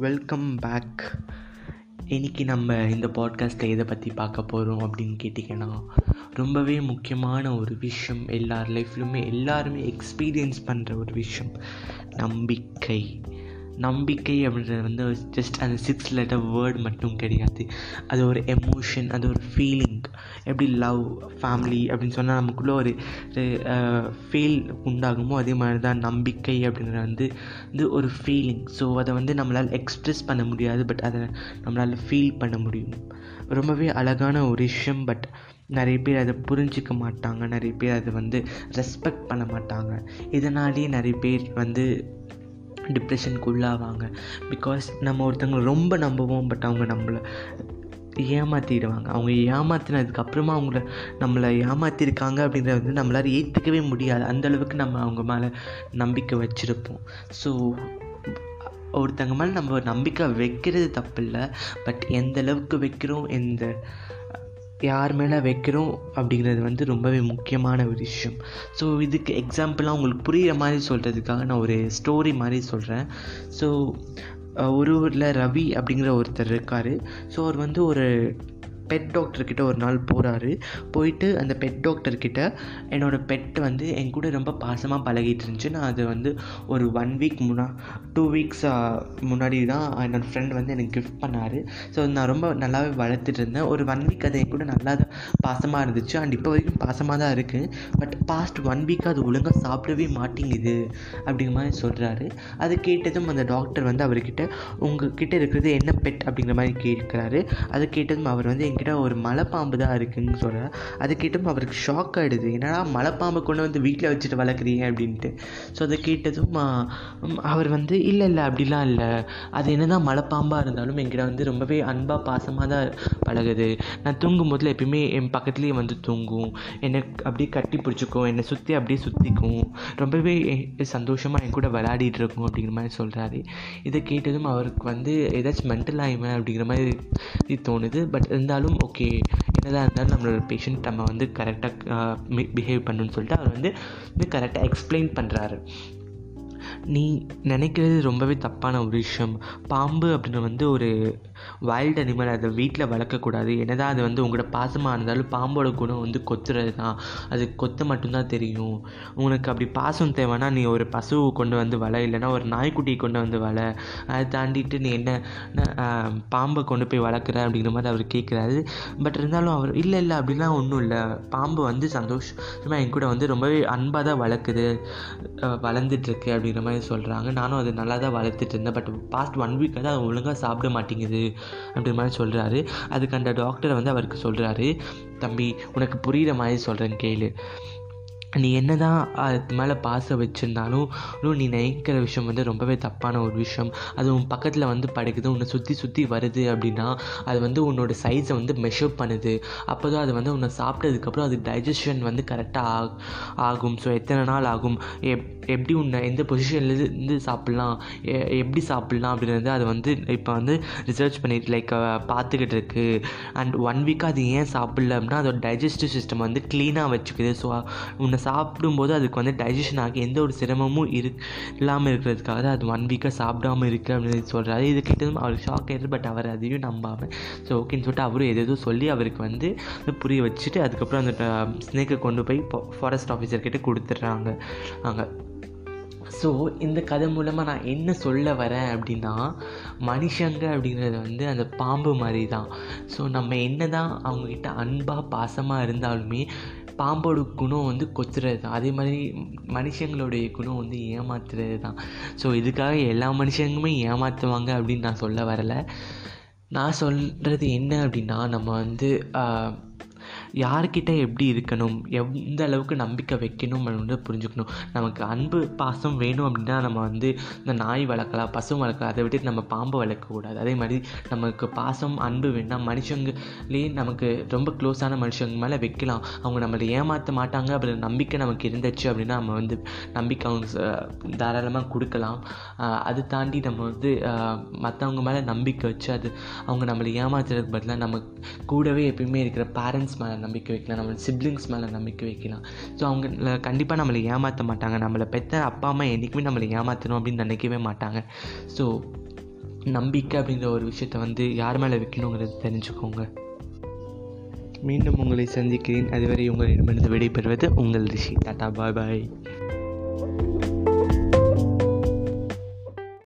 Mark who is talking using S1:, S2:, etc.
S1: Welcome back இன்றைக்கி நம்ம இந்த பாட்காஸ்ட்டில் எதை பற்றி பார்க்க போகிறோம் அப்படின்னு கேட்டிங்கன்னா ரொம்பவே முக்கியமான ஒரு விஷயம் எல்லார் லைஃப்லையுமே எல்லாருமே எக்ஸ்பீரியன்ஸ் பண்ணுற ஒரு விஷயம். நம்பிக்கை. நம்பிக்கை அப்படின்றது வந்து ஜஸ்ட் அந்த சிக்ஸ் லெட்டர் வேர்ட் மட்டும் கிடையாது. அது ஒரு எமோஷன் அது ஒரு ஃபீலிங் எப்படி லவ் ஃபேமிலி அப்படின்னு சொன்னால் நமக்குள்ளே ஒரு ஃபீல் உண்டாகுமோ அதே மாதிரி தான் நம்பிக்கை அப்படின்றது வந்து வந்து ஒரு ஃபீலிங் ஸோ அதை வந்து நம்மளால் எக்ஸ்ப்ரெஸ் பண்ண முடியாது பட் அதை நம்மளால் ஃபீல் பண்ண முடியும். ரொம்பவே அழகான ஒரு விஷயம் பட் நிறைய பேர் அதை புரிஞ்சிக்க மாட்டாங்க. நிறைய பேர் அதை வந்து ரெஸ்பெக்ட் பண்ண மாட்டாங்க. இதனாலேயே நிறைய பேர் வந்து டிப்ரெஷனுக்கு உள்ளாவாங்க பிகாஸ் நம்ம ஒருத்தவங்களை ரொம்ப நம்புவோம் பட் அவங்க நம்மளை ஏமாற்றிடுவாங்க அவங்க ஏமாற்றினதுக்கப்புறமா அவங்கள நம்மளை ஏமாற்றிருக்காங்க அப்படின்றத வந்து நம்மளால் ஏற்றுக்கவே முடியாது. அந்தளவுக்கு நம்ம அவங்க மேலே நம்பிக்கை வச்சுருப்போம். ஸோ ஒருத்தங்க மேலே நம்ம நம்பிக்கை வைக்கிறது தப்பு இல்லை பட் எந்த அளவுக்கு வைக்கிறோம் எந்த யார் மேலே வைக்கிறோம் அப்படிங்கிறது வந்து ரொம்பவே முக்கியமான ஒரு விஷயம். ஸோ இதுக்கு எக்ஸாம்பிளாக உங்களுக்கு புரிகிற மாதிரி சொல்கிறதுக்காக நான் ஒரு ஸ்டோரி மாதிரி சொல்கிறேன் ஸோ ஒரு ஊரில் ரவி அப்படிங்கிற ஒருத்தர் இருக்கார். ஸோ அவர் வந்து ஒரு பெட் டாக்டர்கிட்ட ஒரு நாள் போகிறாரு போயிட்டு அந்த பெட் டாக்டர்கிட்ட என்னோடய பெட் வந்து என் கூட ரொம்ப பாசமாக பழகிட்டு இருந்துச்சு. நான் அது வந்து ஒரு ஒன் வீக் முன்னா டூ வீக்ஸ் முன்னாடி தான் என்னோடய ஃப்ரெண்ட் வந்து எனக்கு கிஃப்ட் பண்ணார். ஸோ நான் ரொம்ப நல்லாவே வளர்த்துட்டு இருந்தேன். ஒரு ஒன் வீக் அது என் கூட நல்லா தான் பாசமாக இருந்துச்சு. அண்ட் இப்போ வரைக்கும் பாசமாக தான் இருக்குது பட் பாஸ்ட் ஒன் வீக் அது ஒழுங்காக சாப்பிடவே மாட்டேங்குது அப்படிங்கிற மாதிரி சொல்கிறாரு அது கேட்டதும் அந்த டாக்டர் வந்து அவர்கிட்ட உங்ககிட்ட இருக்கிறது என்ன பெட் அப்படிங்கிற மாதிரி கேட்குறாரு. அது கேட்டதும் அவர் வந்து கிட்ட ஒரு மலைப்பாம்பு தான் இருக்குன்னு சொல்கிறார் அது கேட்டதும் அவருக்கு ஷாக் ஆகிடுது என்னடா மலைப்பாம்பு கொண்டு வந்து வீட்டில் வச்சுட்டு வளர்க்குறீங்க அப்படின்ட்டு. ஸோ அதை கேட்டதும் அவர் வந்து இல்லை இல்லை அப்படிலாம் இல்லை. அது என்ன தான் மலைப்பாம்பாக இருந்தாலும் என்கிட்ட வந்து ரொம்பவே அன்பாக பாசமாக தான் பழகுது. நான் தூங்கும் போதில் எப்பயுமே என் பக்கத்துலேயே வந்து தூங்கும். என்னை அப்படியே கட்டி பிடிச்சிக்கும். என்னை சுற்றி அப்படியே சுற்றிக்கும் ரொம்பவே சந்தோஷமாக என் கூட விளையாடிட்டு இருக்கும் அப்படிங்கிற மாதிரி சொல்கிறாரு இதை கேட்டதும் அவருக்கு வந்து ஏதாச்சும் மென்டல் ஆகிமே அப்படிங்கிற மாதிரி தோணுது. பட் இருந்தாலும் ஓகே. என்னதான் இருந்தாலும் நம்மளோட பேஷண்ட் நம்ம வந்து கரெக்டாக பிஹேவ் பண்ணணும்னு சொல்லிட்டு அவர் வந்து கரெக்டாக எக்ஸ்பிளைன் பண்ணுறாரு நீ நினைக்கிறது ரொம்பவே தப்பான ஒரு விஷயம். பாம்பு அப்படின்னு வந்து ஒரு வைல்டு அனிமல் அதை வீட்டில் வளர்க்கக்கூடாது. என்னதான் அது வந்து உங்களோட பாசமாக இருந்தாலும் பாம்போட குணம் வந்து கொத்துறது தான் அது கொத்த மட்டும்தான் தெரியும். உனக்கு அப்படி பாசம் தேவைன்னா நீ ஒரு பசுவை கொண்டு வந்து வள இல்லைன்னா ஒரு நாய்க்குட்டியை கொண்டு வந்து வள. அதை தாண்டிட்டு நீ என்ன பாம்பை கொண்டு போய் வளர்க்குற அப்படிங்கிற மாதிரி அவர் கேட்குறாரு. பட் இருந்தாலும் அவர் இல்லை இல்லை அப்படிலாம் ஒன்றும் இல்லை. பாம்பு வந்து சந்தோஷமாக என் கூட வந்து ரொம்பவே அன்பாக தான் வளர்க்குது வளர்ந்துட்டுருக்கு அப்படிங்கிற மாதிரி சொல்கிறாங்க நானும் அது நல்லா தான் வளர்த்துட்டு இருந்தேன். பட் பாஸ்ட் ஒன் வீக்காக தான் அது ஒழுங்காக சாப்பிட மாட்டேங்குது. அப்படின்ற மாதிரி சொல்கிறாரு அதுக்கு அந்த டாக்டர் வந்து அவருக்கு சொல்கிறாரு தம்பி உனக்கு புரிகிற மாதிரி சொல்கிறேன் கேளு. நீ என்ன தான் அது மேலே பாசை வச்சுருந்தாலும் நீ நினைக்கிற விஷயம் வந்து ரொம்பவே தப்பான ஒரு விஷயம். அது உன் பக்கத்தில் வந்து படுக்குது உன்னை சுற்றி சுற்றி வருது அப்படின்னா அது வந்து உன்னோட சைஸை வந்து மெஷர் பண்ணுது. அப்போ தான் அது வந்து உன்னை சாப்பிட்டதுக்கப்புறம் அது டைஜஷன் வந்து கரெக்டாக ஆ ஆகும். ஸோ எத்தனை நாள் ஆகும்? எப் எப்படி உன்னை எந்த பொசிஷன்லேருந்து சாப்பிட்லாம்? எப்படி சாப்பிட்லாம் அப்படின்றது அது வந்து இப்போ வந்து ரிசர்ச் பண்ணிட்டு லைக் பார்த்துக்கிட்டு இருக்கு. அண்ட் ஒன் வீக்காக அது ஏன் சாப்பிடல அப்படின்னா அதோட டைஜஸ்டிவ் சிஸ்டம் வந்து க்ளீனாக வச்சுக்குது. ஸோ உன்னை சாப்பிடும்போது அதுக்கு வந்து டைஜஷன் ஆகி எந்த ஒரு சிரமமும் இரு இல்லாமல் இருக்கிறதுக்காக தான் அது ஒன் வீக்காக சாப்பிடாமல் இருக்குது அப்படின்னு சொல்கிறாரு இது கேட்டதும் அவருக்கு ஷாக் ஆயிடுது பட் அவர் அதையும் நம்பாமல் ஸோ ஓகேன்னு சொல்லிட்டு அவரும் எதேதோ சொல்லி அவருக்கு வந்து புரிய வச்சுட்டு அதுக்கப்புறம் அந்த ஸ்னேக்கை கொண்டு போய் ஃபாரஸ்ட் ஆஃபீஸர்கிட்ட கொடுத்துட்றாங்க. அங்கே ஸோ இந்த கதை மூலமாக நான் என்ன சொல்ல வரேன் அப்படின்னா மனுஷங்க அப்படிங்கிறது வந்து அந்த பாம்பு மாதிரி தான் ஸோ நம்ம என்ன தான் அவங்கக்கிட்ட அன்பாக பாசமாக இருந்தாலுமே பாம்போட குணம் வந்து கொத்துறது தான் அதே மாதிரி மனுஷங்களுடைய குணம் வந்து ஏமாத்துறது தான் ஸோ இதுக்காக எல்லா மனுஷங்களுமே ஏமாற்றுவாங்க அப்படின்னு நான் சொல்ல வரலை. நான் சொல்கிறது என்ன அப்படின்னா நம்ம வந்து யார்கிட்ட எப்படி இருக்கணும்? எந்த அளவுக்கு நம்பிக்கை வைக்கணும் வந்து புரிஞ்சுக்கணும். நமக்கு அன்பு பாசம் வேணும் அப்படின்னா நம்ம வந்து இந்த நாய் வளர்க்கலாம் பசு வளர்க்கலாம் அதை விட்டுட்டு நம்ம பாம்பு வளர்க்கக்கூடாது அதே மாதிரி நமக்கு பாசம் அன்பு வேணால் மனுஷங்களே நமக்கு ரொம்ப க்ளோஸான மனுஷங்க மேலே வைக்கலாம். அவங்க நம்மளை ஏமாற்ற மாட்டாங்க. அப்படி நம்பிக்கை நமக்கு இருந்துச்சு அப்படின்னா நம்ம வந்து நம்பிக்கை அவங்க தாராளமாக கொடுக்கலாம். அது தாண்டி நம்ம வந்து மற்றவங்க மேலே நம்பிக்கை வச்சு அது அவங்க நம்மளை ஏமாத்துறதுக்கு பதிலாக நம்ம கூடவே எப்பயுமே இருக்கிற பேரண்ட்ஸ் மேலே நம்பிக்கை வைக்கலாம் நம்மளை சிப்ளிங்ஸ் மேலே நம்பிக்கை வைக்கலாம். ஸோ அவங்க கண்டிப்பாக நம்மளை ஏமாற்ற மாட்டாங்க. நம்மளை பெற்ற அப்பா அம்மா என்றைக்குமே நம்மளை ஏமாற்றணும் அப்படின்னு நினைக்கவே மாட்டாங்க. ஸோ நம்பிக்கை அப்படிங்கிற ஒரு விஷயத்த வந்து யார் மேலே வைக்கணுங்கிறது தெரிஞ்சுக்கோங்க. மீண்டும் உங்களை சந்திக்கிறேன். அதுவரை உங்களிடமிருந்து விடைபெறுவது உங்கள் ரிஷி. டாட்டா பாய் பாய்.